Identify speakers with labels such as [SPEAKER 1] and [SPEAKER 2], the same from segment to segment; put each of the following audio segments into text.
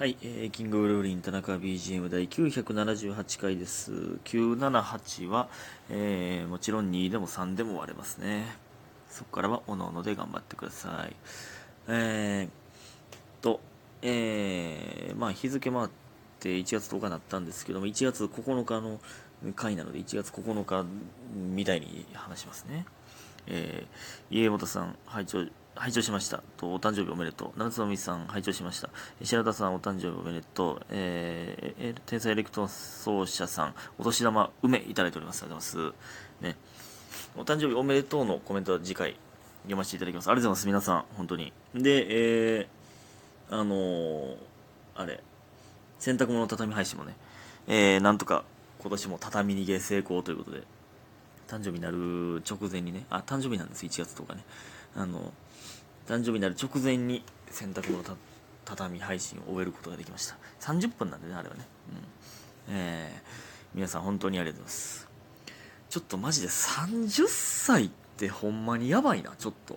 [SPEAKER 1] はい、えーキングブルーリン田中 BGM 第978回です。978は、えーもちろん2でも3でも割れますね。そこからはおのおので頑張ってください。えー、と、えーまあ日付回って1月10日になったんですけども、1月9日の回なので、1月9日みたいに話しますね。えー、家元さん、拝聴、拝聴しました。と、お誕生日おめでとう。七つのみさん、拝聴しました。白田さん、お誕生日おめでとう。えー、天才エレクトーン奏者さん、お年玉、梅、いただいております。ありがとうございます。ね。お誕生日おめでとうのコメントは次回読ませていただきます。ありがとうございます。皆さん、本当に。で、えー、あのーあれ、洗濯物畳配信もね、えー、なんとか今年も畳逃げ成功ということで、誕生日になる直前にね、あ、誕生日なんです、1月とかね。あの、誕生日になる直前に洗濯物た畳配信を終えることができました。30分なんでね、あれはね。うん。えー、皆さん本当にありがとうございます。ちょっとマジで30歳ってほんまにやばいな、ちょっと。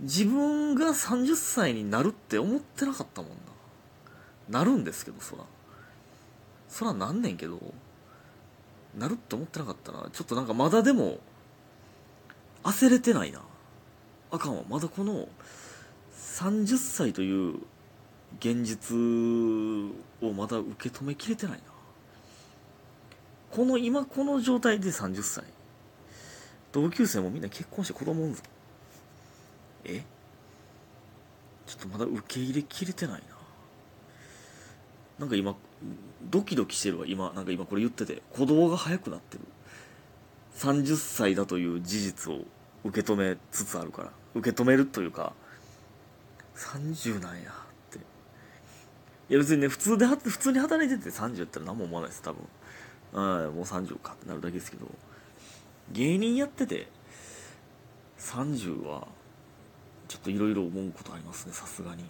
[SPEAKER 1] 自分が30歳になるって思ってなかったもんな。なるんですけど、そら。そらなんねんけど、なるって思ってなかったら、ちょっとなんかまだでも、焦れてないな。あかんわ。まだこの、30歳という現実をまだ受け止めきれてないな。この、今この状態で30歳。同級生もみんな結婚して子供産むぞ。え？ちょっとまだ受け入れきれてないな。なんか今、ドキドキしてるわ、今、なんか今これ言ってて、鼓動が速くなってる。30歳だという事実を受け止めつつあるから。受け止めるというか、30なんやって。いや別にね、普通で、普通に働いてて30やったら何も思わないです、多分。うん、もう30かってなるだけですけど、芸人やってて、30は、ちょっといろいろ思うことありますね、さすがに。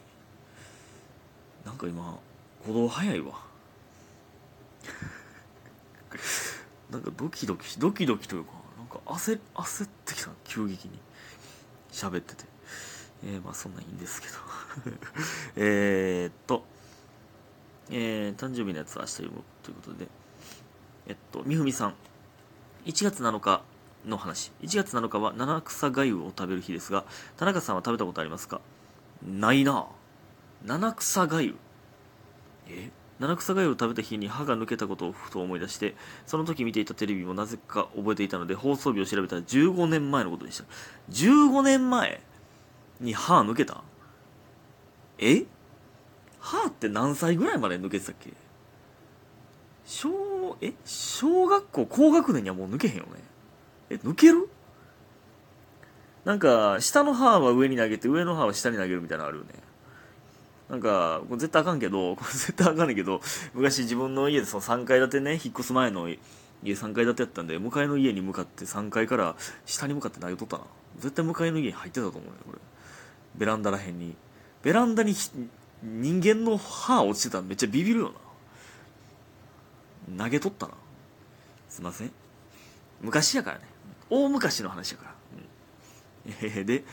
[SPEAKER 1] なんか今、鼓動早いわ。なんかドキドキ、ドキドキというか、なんか焦、焦ってきた、急激に。喋ってて。えー、まあそんなんいいんですけど。えーっと、えー、誕生日のやつは明日読むということで、えっと、みふみさん。1月7日の話。1月7日は七草がゆを食べる日ですが、田中さんは食べたことありますか？ないな七草がゆ。え七草がゆを食べた日に歯が抜けたことをふと思い出して、その時見ていたテレビもなぜか覚えていたので、放送日を調べたら15年前のことでした。15年前に歯抜けた？え？歯って何歳ぐらいまで抜けてたっけ？小、え？小学校高学年にはもう抜けへんよね。え、抜ける？なんか、下の歯は上に投げて、上の歯は下に投げるみたいなのあるよね。なんか、これ絶対あかんけど、こ れ絶対あかんねんけど、昔自分の家でその3階建てね、引っ越す前の家3階建てやったんで、向かいの家に向かって3階から下に向かって投げとったな。絶対向かいの家に入ってたと思うね、これ。ベランダらへんに。ベランダに人間の歯落ちてたらめっちゃビビるよな。投げとったな。すいません。昔やからね。大昔の話やから。うん、えーで、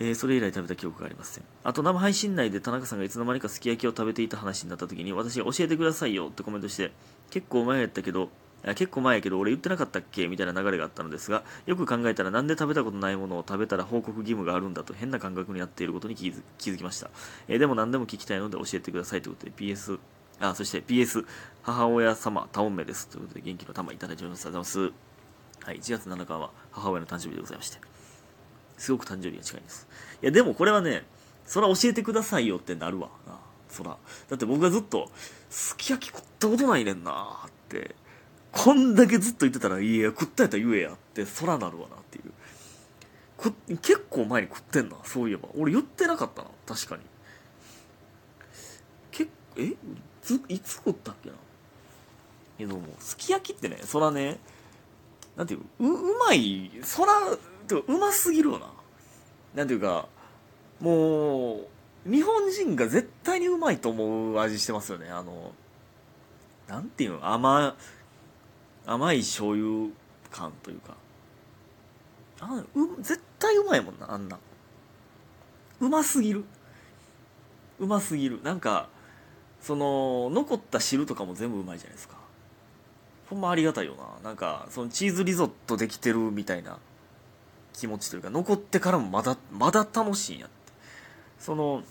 [SPEAKER 1] えーそれ以来食べた記憶がありません。あと生配信内で田中さんがいつの間にかすき焼きを食べていた話になった時に私が教えてくださいよってコメントして、結構前やったけど、結構前やけど俺言ってなかったっけみたいな流れがあったのですが、よく考えたらなんで食べたことないものを食べたら報告義務があるんだと変な感覚になっていることに気づ気づきました。えーでも何でも聞きたいので教えてくださいということで PS、あ、そして PS、母親様、タオンメです。ということで元気の玉いただいております。ありがとうございます。はい、1月7日は母親の誕生日でございまして。すごく誕生日が近いんです。いや、でもこれはね、そら教えてくださいよってなるわな。そら。だって僕がずっと、すき焼き食ったことないねんなって、こんだけずっと言ってたら、いや、食ったやったら言えやって、そらなるわなっていう。く結構前に食ってんな、そういえば。俺言ってなかったな、確かに。けえ？いつ、いつ食ったっけな？けども、すき焼きってね、そらね、なんていう、う、うまい、そら、てかうますぎるよな。なんていうか、もう、日本人が絶対にうまいと思う味してますよね。あの、なんていうの、甘、甘い醤油感というか。あう絶対うまいもんな、あんな。うますぎる。うますぎるなんかその残った汁とかも全部うまいじゃないですかほんまありがたいよななんかそのチーズリゾットできてるみたいな気持ちというか残ってからもまだまだ楽しいんやって。その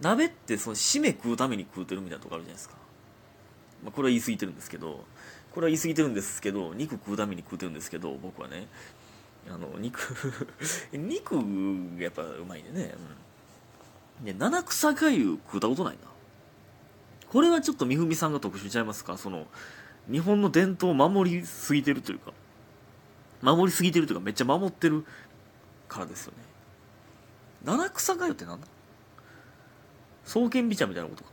[SPEAKER 1] 鍋ってその締め食うために食うてるみたいなとこあるじゃないですか、まあ、これは言い過ぎてるんですけどこれは言い過ぎてるんですけど肉食うために食うてるんですけど僕はねあの肉 肉がやっぱうまいんでね、うん、で七草がゆ食うたことないな。これはちょっと三文さんが特殊ちゃいますか？その日本の伝統を守りすぎてるというか。守りすぎてるというかめっちゃ守ってるからですよね。七草がゆって何だ？双剣美茶みたいなことか。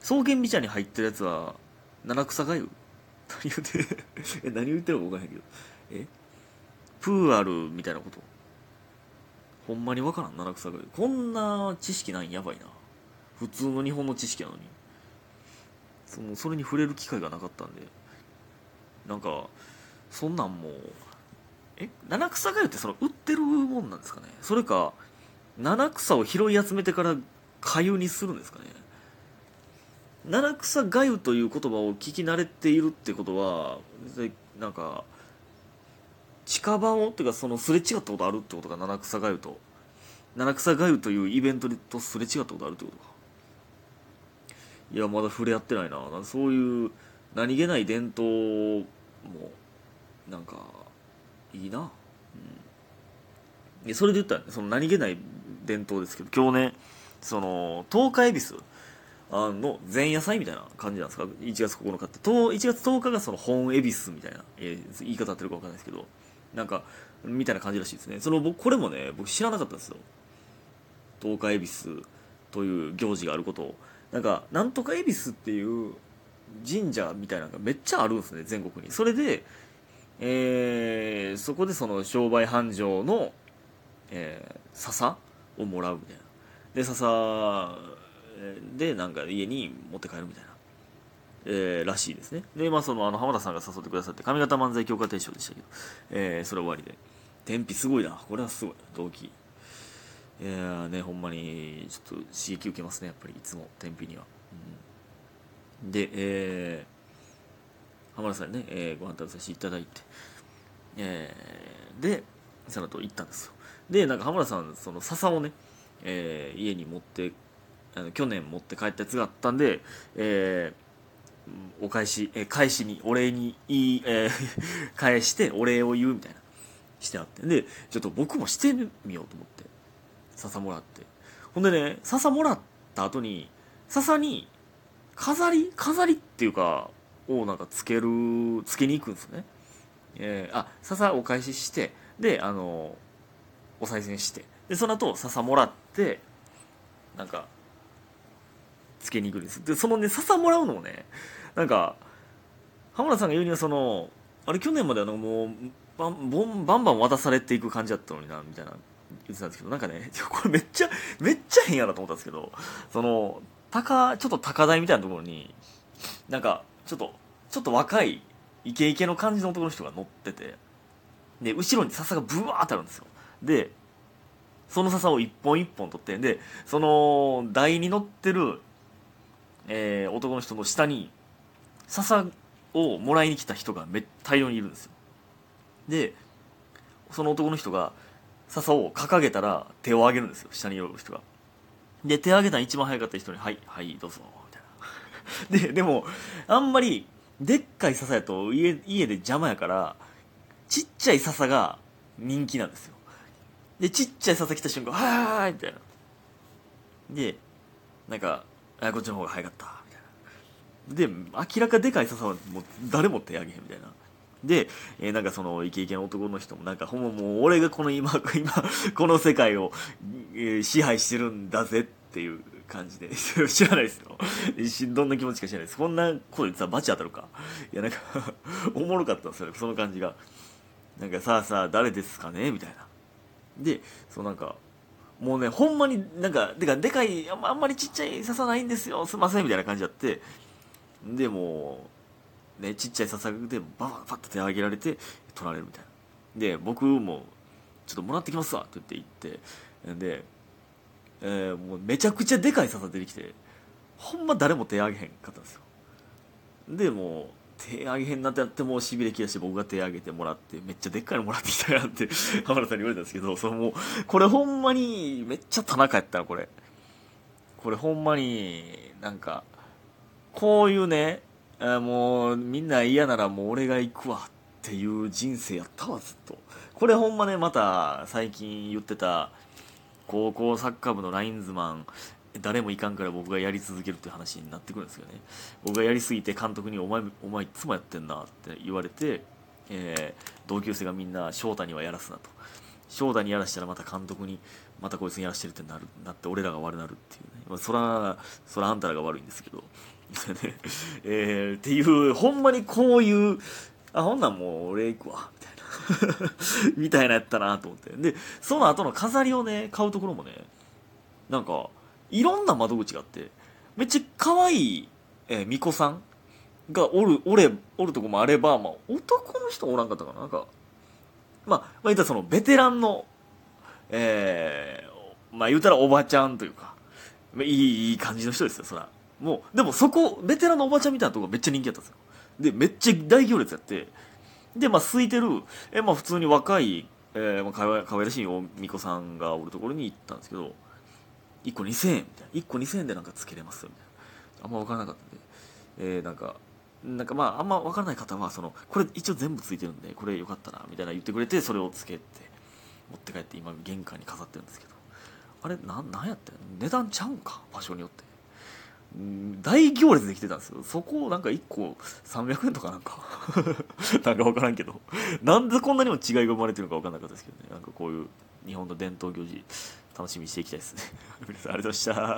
[SPEAKER 1] 双剣美茶に入ってるやつは七草がゆ何言って え何言ってるか分からへんけど。え？プーアルみたいなこと。ほんまに分からん。七草がゆこんな知識ないんやばいな。普通の日本の知識なのに。そのそれに触れる機会がなかったんで。なんかそんなんもうえ七草がゆってその売ってるもんなんですかね？それか七草を拾い集めてからかゆにするんですかね？七草がゆという言葉を聞き慣れているってことはなんか近場をっていうかそのすれ違ったことあるってことか七草がゆと。七草がゆというイベントとすれ違ったことあるってことか。いやまだ触れ合ってないな。そういう何気ない伝統もなんかいいな、うん、それで言ったら、ね、その何気ない伝統ですけど今日ねその東海恵比寿の前夜祭みたいな感じなんですか？1月9日って。1月10日がその本恵比寿みたいな、えー、言い方合ってるか分かんないですけどなんかみたいな感じらしいですね。その僕これもね僕知らなかったんですよ。東海恵比寿という行事があることを。なんかなんとか恵比寿っていう神社みたいなのがめっちゃあるんですね全国に。それで、えー、そこでその商売繁盛の、えー、笹をもらうみたいな。で笹でなんか家に持って帰るみたいな、えー、らしいですね。でまあそのあの浜田さんが誘ってくださって上方漫才強化提唱でしたけど、えー、それ終わりで。天日すごいな。これはすごい。動機。いやねほんまにちょっと刺激受けますね。やっぱりいつも天日には、うん、でえー、浜田さんにね、えー、ご飯食べさせていただいてえー、でその後行ったんですよ。でなんか浜田さんその笹をね、えー、家に持ってあの去年持って帰ったやつがあったんで、えー、お返し、えー、返しにお礼に言い、えー、返してお礼を言うみたいなしてあって。でちょっと僕もしてみようと思って笹もらって。ほんでね笹もらった後に笹に飾り飾りっていうかをなんかつけるつけに行くんですね。えー、あ笹お返ししてであのお賽銭してでその後笹もらってなんかつけに行くんです。でそのね笹もらうのもねなんか浜田さんが言うにはそのあれ去年まであのもうバンバンバン渡されていく感じだったのになみたいな言ってたんですけどなんかね これめっちゃめっちゃ変やなと思ったんですけどその高ちょっと高台みたいなところになんかちょっとちょっと若いイケイケの感じの男の人が乗っててで後ろに笹がブワーってあるんですよ。でその笹を一本一本取ってでその台に乗ってる、えー、男の人の下に笹をもらいに来た人がめ大量にいるんですよ。でその男の人が笹を掲げたら手を挙げるんですよ。下にいる人が。で手を挙げた一番早かった人に「はいはいどうぞ」みた ででもあんまりでっかい笹やと家家で邪魔やからちっちゃい笹が人気なんですよ。でちっちゃい笹来た瞬間「はーい!」みたいな。でなんか「あこっちの方が早かった」みたいな。で明らかでかい笹はもう誰も手挙げへんみたいな。で、えー、なんかそのイケイケの男の人もなんかほんまもう俺がこの今今この世界を、えー、支配してるんだぜっていう。感じで。知らないですよ。どんな気持ちか知らないです。こんなこと言ってさバチ当たるか。いやなんか おもろかったんですよ。その感じが。なんかさあさあ誰ですかね？みたいな。でそうなんかもうねほんまになんかでかでかいあんまりちっちゃい笹ないんですよ。すいません。みたいな感じやって。でもうねちっちゃい笹でバババッと手を挙げられて取られるみたいな。で僕もちょっともらってきますわ。って言って行って。でえーもうめちゃくちゃでかい笹出てきてほんま誰も手挙げへんかったんですよ。でもう手挙げへんなってなってもうしびれ切らして僕が手挙げてもらってめっちゃでっかいのもらってきたやんって 浜田さんに言われたんですけどそのもうこれほんまにめっちゃ田中やったなこれ。これほんまになんかこういうねあもうみんな嫌ならもう俺が行くわっていう人生やったわずっと。これほんまねまた最近言ってた高校サッカー部のラインズマン誰もいかんから僕がやり続けるっていう話になってくるんですよね。僕がやりすぎて監督に「お前お前いつもやってんな」って言われて、えー同級生がみんな翔太にはやらすなと。翔太にやらしたらまた監督にまたこいつにやらしてるってなるなって俺らが悪なるっていうね、まあ、そらそらあんたらが悪いんですけど。えーっていうほんまにこういうあほんなんもう俺行くわ。みたいなやったなと思って。でその後の飾りをね買うところもねなんかいろんな窓口があってめっちゃ可愛い、えー、巫女さんがおるおれおるとこもあれば、まあ、男の人おらんかったかな。なんかまあ、まあ、言ったらそのベテランのえー、まあ言うたらおばちゃんというかまいいいい感じの人ですよそら。もうでもそこベテランのおばちゃんみたいなとこがめっちゃ人気やったんですよ。でめっちゃ大行列やってでまあ空いてる。えまあ普通に若い、えーまあ、かわかわいらしいお巫女さんがおるところに行ったんですけど1個2000円みたいな。1個2000円でなんかつけれますよみたいな。あんま分からなかったんで。えー、なんかなんかまああんま分からない方はそのこれ一応全部ついてるんでこれよかったなみたいな言ってくれてそれをつけて持って帰って今玄関に飾ってるんですけど。あれななんやって値段ちゃうんか？場所によって。大行列できてたんですよ。そこをなんか1個300円とかなんか。なんか分からんけど。なんでこんなにも違いが生まれてるのか分からなかったですけどね。なんかこういう日本の伝統行事楽しみにしていきたいですね。皆さんありがとうございました。